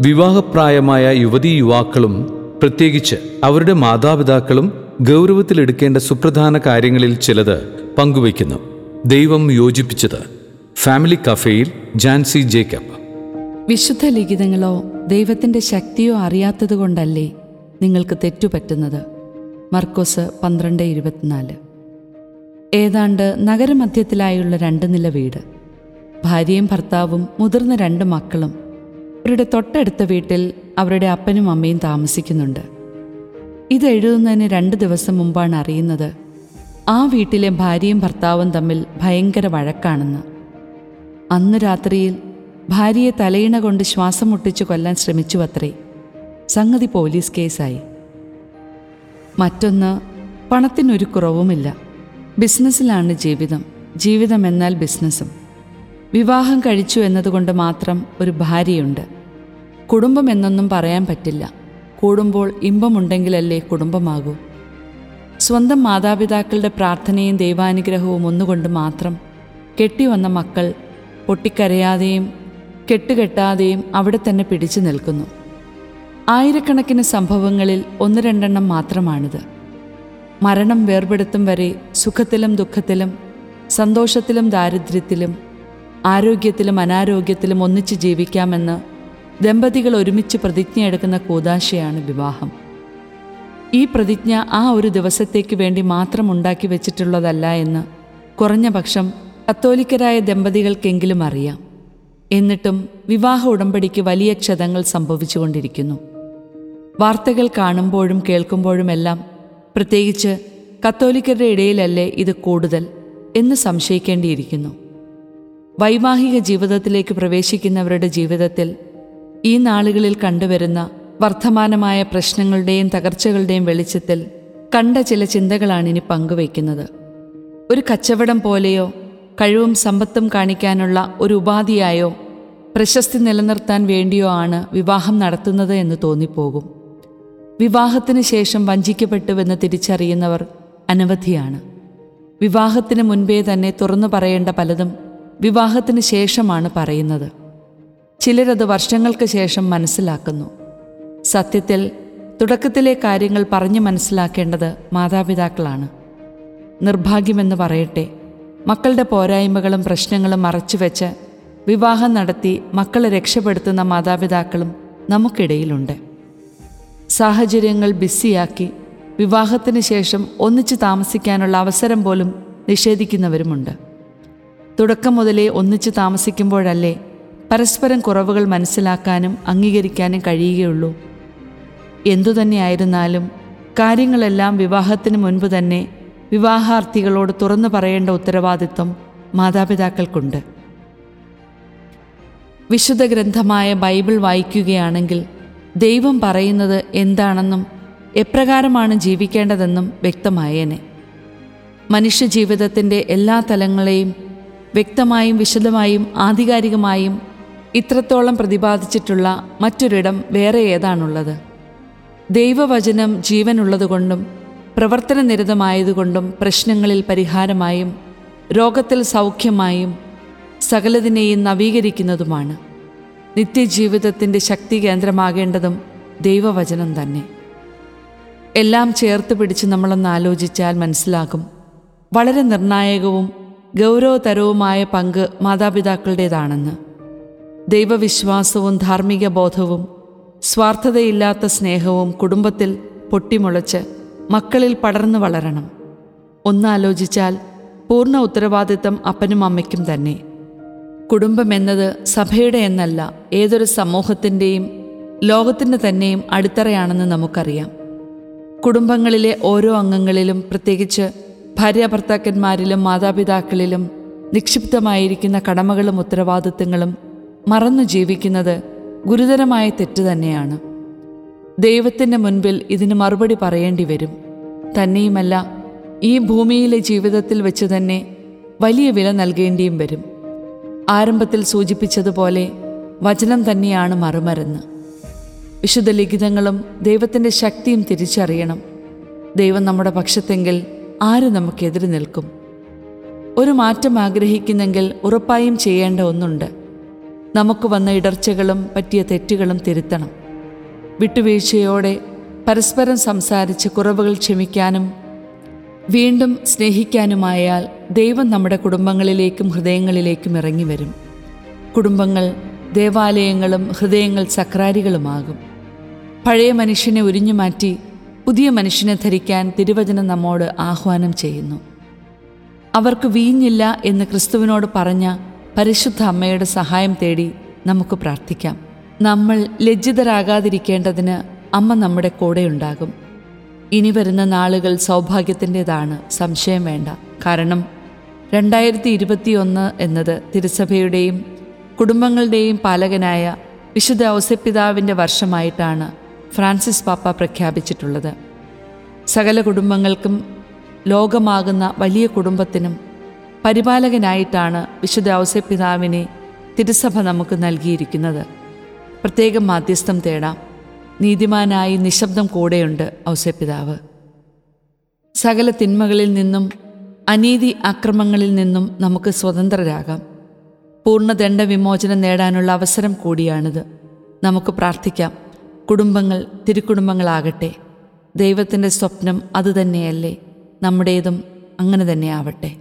വിവാഹപ്രായമായ യുവതീ യുവാക്കളും പ്രത്യേകിച്ച് അവരുടെ മാതാപിതാക്കളും ഗൗരവത്തിലെടുക്കേണ്ട സുപ്രധാന കാര്യങ്ങളിൽ ചിലത് പങ്കുവയ്ക്കുന്നു. ദൈവം യോജിപ്പിച്ചത് ഫാമിലി കഫേയിൽ ജാൻസി ജേക്കബ്. വിശുദ്ധ ലിഖിതങ്ങളോ ദൈവത്തിന്റെ ശക്തിയോ അറിയാത്തതുകൊണ്ടല്ലേ നിങ്ങൾക്ക് തെറ്റുപറ്റുന്നത്? മർക്കോസ് പന്ത്രണ്ട് ഇരുപത്തിനാല്. ഏതാണ്ട് നഗരമധ്യത്തിലായുള്ള രണ്ട് നില വീട്. ഭാര്യയും ഭർത്താവും മുതിർന്ന രണ്ട് മക്കളും അവരുടെ തൊട്ടടുത്ത വീട്ടിൽ അവരുടെ അപ്പനും അമ്മയും താമസിക്കുന്നുണ്ട്. ഇത് എഴുതുന്നതിന് രണ്ട് ദിവസം മുമ്പാണ് അറിയുന്നത് ആ വീട്ടിലെ ഭാര്യയും ഭർത്താവും തമ്മിൽ ഭയങ്കര വഴക്കാണെന്ന്. അന്ന് രാത്രിയിൽ ഭാര്യയെ തലയിണ കൊണ്ട് ശ്വാസം മുട്ടിച്ചു കൊല്ലാൻ ശ്രമിച്ചു അത്രേ സംഗതി പോലീസ് കേസായി. മറ്റൊന്ന് പണത്തിനൊരു കുറവുമില്ല. ബിസിനസ്സിലാണ് ജീവിതം. ജീവിതം എന്നാൽ ബിസിനസ്സും. വിവാഹം കഴിച്ചു എന്നതുകൊണ്ട് മാത്രം ഒരു ഭാര്യയുണ്ട്. കുടുംബം എന്നൊന്നും പറയാൻ പറ്റില്ല. കൂടുമ്പോൾ ഇമ്പമുണ്ടെങ്കിലല്ലേ കുടുംബമാകൂ. സ്വന്തം മാതാപിതാക്കളുടെ പ്രാർത്ഥനയും ദൈവാനുഗ്രഹവും ഒന്നുകൊണ്ട് മാത്രം കെട്ടിവന്ന മക്കൾ പൊട്ടിക്കരയാതെയും കെട്ടുകെട്ടാതെയും അവിടെ തന്നെ പിടിച്ചു നിൽക്കുന്നു. ആയിരക്കണക്കിന് സംഭവങ്ങളിൽ ഒന്ന് രണ്ടെണ്ണം മാത്രമാണിത്. മരണം വേർപെടുത്തും വരെ സുഖത്തിലും ദുഃഖത്തിലും സന്തോഷത്തിലും ദാരിദ്ര്യത്തിലും ആരോഗ്യത്തിലും അനാരോഗ്യത്തിലും ഒന്നിച്ച് ജീവിക്കാമെന്ന് ദമ്പതികൾ ഒരുമിച്ച് പ്രതിജ്ഞയെടുക്കുന്ന കൂതാശയാണ് വിവാഹം. ഈ പ്രതിജ്ഞ ആ ഒരു ദിവസത്തേക്ക് വേണ്ടി മാത്രം ഉണ്ടാക്കി വെച്ചിട്ടുള്ളതല്ല എന്ന് കുറഞ്ഞ പക്ഷം കത്തോലിക്കരായ ദമ്പതികൾക്കെങ്കിലും അറിയാം. എന്നിട്ടും വിവാഹ ഉടമ്പടിക്ക് വലിയ ക്ഷതങ്ങൾ സംഭവിച്ചുകൊണ്ടിരിക്കുന്നു. വാർത്തകൾ കാണുമ്പോഴും കേൾക്കുമ്പോഴുമെല്ലാം പ്രത്യേകിച്ച് കത്തോലിക്കരുടെ ഇടയിലല്ലേ ഇത് കൂടുതൽ എന്ന് സംശയിക്കേണ്ടിയിരിക്കുന്നു. വൈവാഹിക ജീവിതത്തിലേക്ക് പ്രവേശിക്കുന്നവരുടെ ജീവിതത്തിൽ ഈ നാളുകളിൽ കണ്ടുവരുന്ന വർദ്ധമാനമായ പ്രശ്നങ്ങളുടെയും തകർച്ചകളുടെയും വെളിച്ചത്തിൽ കണ്ട ചില ചിന്തകളാണ് ഇനി പങ്കുവയ്ക്കുന്നത്. ഒരു കച്ചവടം പോലെയോ കഴിവും സമ്പത്തും കാണിക്കാനുള്ള ഒരു ഉപാധിയായോ പ്രശസ്തി നിലനിർത്താൻ വേണ്ടിയോ ആണ് വിവാഹം നടത്തുന്നത് എന്ന് തോന്നിപ്പോകും. വിവാഹത്തിന് ശേഷം വഞ്ചിക്കപ്പെട്ടുവെന്ന് തിരിച്ചറിയുന്നവർ അനവധിയാണ്. വിവാഹത്തിന് മുൻപേ തന്നെ തുറന്നു പറയേണ്ട പലതും വിവാഹത്തിന് ശേഷമാണ് പറയുന്നത്. ചിലരത് വർഷങ്ങൾക്ക് ശേഷം മനസ്സിലാക്കുന്നു. സത്യത്തിൽ തുടക്കത്തിലെ കാര്യങ്ങൾ പറഞ്ഞു മനസ്സിലാക്കേണ്ടത് മാതാപിതാക്കളാണ്. നിർഭാഗ്യമെന്ന് പറയട്ടെ മക്കളുടെ പോരായ്മകളും പ്രശ്നങ്ങളും മറച്ചുവെച്ച് വിവാഹം നടത്തി മക്കളെ രക്ഷപ്പെടുത്തുന്ന മാതാപിതാക്കളും നമുക്കിടയിലുണ്ട്. സാഹചര്യങ്ങൾ ബിസിയാക്കി വിവാഹത്തിന് ശേഷം ഒന്നിച്ചു താമസിക്കാനുള്ള അവസരം പോലും നിഷേധിക്കുന്നവരുമുണ്ട്. തുടക്കം മുതലേ ഒന്നിച്ച് താമസിക്കുമ്പോഴല്ലേ പരസ്പരം കുറവുകൾ മനസ്സിലാക്കാനും അംഗീകരിക്കാനും കഴിയുകയുള്ളൂ. എന്തുതന്നെയായിരുന്നാലും കാര്യങ്ങളെല്ലാം വിവാഹത്തിന് മുൻപ് തന്നെ വിവാഹാർത്ഥികളോട് തുറന്നു പറയേണ്ട ഉത്തരവാദിത്വം മാതാപിതാക്കൾക്കുണ്ട്. വിശുദ്ധ ഗ്രന്ഥമായ ബൈബിൾ വായിക്കുകയാണെങ്കിൽ ദൈവം പറയുന്നത് എന്താണെന്നും എപ്രകാരമാണ് ജീവിക്കേണ്ടതെന്നും വ്യക്തമായേനെ. മനുഷ്യജീവിതത്തിന്റെ എല്ലാ തലങ്ങളെയും വ്യക്തമായും വിശദമായും ആധികാരികമായും ഇത്രത്തോളം പ്രതിപാദിച്ചിട്ടുള്ള മറ്റൊരിടം വേറെ ഏതാണുള്ളത്? ദൈവവചനം ജീവനുള്ളതുകൊണ്ടും പ്രവർത്തനനിരതമായതുകൊണ്ടും പ്രശ്നങ്ങളിൽ പരിഹാരമായും രോഗത്തിൽ സൗഖ്യമായും സകലതിനെയും നവീകരിക്കുന്നതുമാണ്. നിത്യജീവിതത്തിന്റെ ശക്തി കേന്ദ്രമാകേണ്ടതും ദൈവവചനം തന്നെ. എല്ലാം ചേർത്ത് പിടിച്ച് നമ്മളൊന്ന് ആലോചിച്ചാൽ മനസ്സിലാകും. വളരെ നിർണായകവും ഗൗരവതരവുമായ പങ്ക് മാതാപിതാക്കളുടേതാണെന്ന്. ദൈവവിശ്വാസവും ധാർമ്മിക ബോധവും സ്വാർത്ഥതയില്ലാത്ത സ്നേഹവും കുടുംബത്തിൽ പൊട്ടിമുളച്ച് മക്കളിൽ പടർന്നു വളരണം. ഒന്നാലോചിച്ചാൽ പൂർണ ഉത്തരവാദിത്തം അപ്പനും അമ്മയ്ക്കും തന്നെ. കുടുംബം എന്നത് സഭയുടെ എന്നല്ല ഏതൊരു സമൂഹത്തിന്റെയും ലോകത്തിന്റെ തന്നെയും അടിത്തറയാണെന്ന് നമുക്കറിയാം. കുടുംബങ്ങളിലെ ഓരോ അംഗങ്ങളിലും പ്രത്യേകിച്ച് ഭാര്യാഭർത്താക്കന്മാരിലും മാതാപിതാക്കളിലും നിക്ഷിപ്തമായിരിക്കുന്ന കടമകളും ഉത്തരവാദിത്തങ്ങളും മറന്നു ജീവിക്കുന്നത് ഗുരുതരമായ തെറ്റ് തന്നെയാണ്. ദൈവത്തിന്റെ മുൻപിൽ ഇതിന് മറുപടി പറയേണ്ടി വരും. തന്നെയുമല്ല ഈ ഭൂമിയിലെ ജീവിതത്തിൽ വെച്ച് തന്നെ വലിയ വില നൽകേണ്ടിയും വരും. ആരംഭത്തിൽ സൂചിപ്പിച്ചതുപോലെ വചനം തന്നെയാണ് മറുമരുന്ന്. വിശുദ്ധ ലിഖിതങ്ങളും ദൈവത്തിന്റെ ശക്തിയും തിരിച്ചറിയണം. ദൈവം നമ്മുടെ പക്ഷത്തെങ്കിൽ ആര് നമുക്കെതിരെ നിൽക്കും? ഒരു മാറ്റം ആഗ്രഹിക്കുന്നെങ്കിൽ ഉറപ്പായും ചെയ്യേണ്ട ഒന്നുണ്ട്. നമുക്ക് വന്ന ഇടർച്ചകളും പറ്റിയ തെറ്റുകളും തിരുത്തണം. വിട്ടുവീഴ്ചയോടെ പരസ്പരം സംസാരിച്ച് കുറവുകൾ ക്ഷമിക്കാനും വീണ്ടും സ്നേഹിക്കാനുമായാൽ ദൈവം നമ്മുടെ കുടുംബങ്ങളിലേക്കും ഹൃദയങ്ങളിലേക്കും ഇറങ്ങി വരും കുടുംബങ്ങൾ ദേവാലയങ്ങളും ഹൃദയങ്ങൾ സക്രാരികളുമാകും പഴയ മനുഷ്യനെ ഉരിഞ്ഞു മാറ്റി പുതിയ മനുഷ്യനെ ധരിക്കാൻ തിരുവചനം നമ്മോട് ആഹ്വാനം ചെയ്യുന്നു. അവർക്ക് വീഞ്ഞില്ല എന്ന് ക്രിസ്തുവിനോട് പറഞ്ഞ പരിശുദ്ധ അമ്മയുടെ സഹായം തേടി നമുക്ക് പ്രാർത്ഥിക്കാം. നമ്മൾ ലജ്ജിതരാകാതിരിക്കേണ്ടതിന് അമ്മ നമ്മുടെ കൂടെയുണ്ടാകും. ഇനി വരുന്ന നാളുകൾ സൗഭാഗ്യത്തിന്റെതാണ് സംശയം വേണ്ട. കാരണം രണ്ടായിരത്തി ഇരുപത്തിയൊന്ന് എന്നത് തിരുസഭയുടെയും കുടുംബങ്ങളുടെയും പാലകനായ വിശുദ്ധ ഔസപ്പിതാവിന്റെ വർഷമായിട്ടാണ് ഫ്രാൻസിസ് പാപ്പ പ്രഖ്യാപിച്ചിട്ടുള്ളത്. സകല കുടുംബങ്ങൾക്കും ലോകമാകുന്ന വലിയ കുടുംബത്തിനും പരിപാലകനായിട്ടാണ് വിശുദ്ധ ഔസപിതാവിനെ തിരുസഭ നമുക്ക് നൽകിയിരിക്കുന്നത്. പ്രത്യേകം മാധ്യസ്ഥം തേടാം. നീതിമാനായി നിശബ്ദം കൂടെയുണ്ട് ഔസപിതാവ് സകല തിന്മകളിൽ നിന്നും അനീതി അക്രമങ്ങളിൽ നിന്നും നമുക്ക് സ്വതന്ത്രരാകാം. പൂർണദണ്ഡ വിമോചനം നേടാനുള്ള അവസരം കൂടിയാണിത്. നമുക്ക് പ്രാർത്ഥിക്കാം. കുടുംബങ്ങൾ തിരുക്കുടുംബങ്ങളാകട്ടെ. ദൈവത്തിന്റെ സ്വപ്നം അതുതന്നെയല്ലേ. നമ്മുടേതും അങ്ങനെ തന്നെ ആവട്ടെ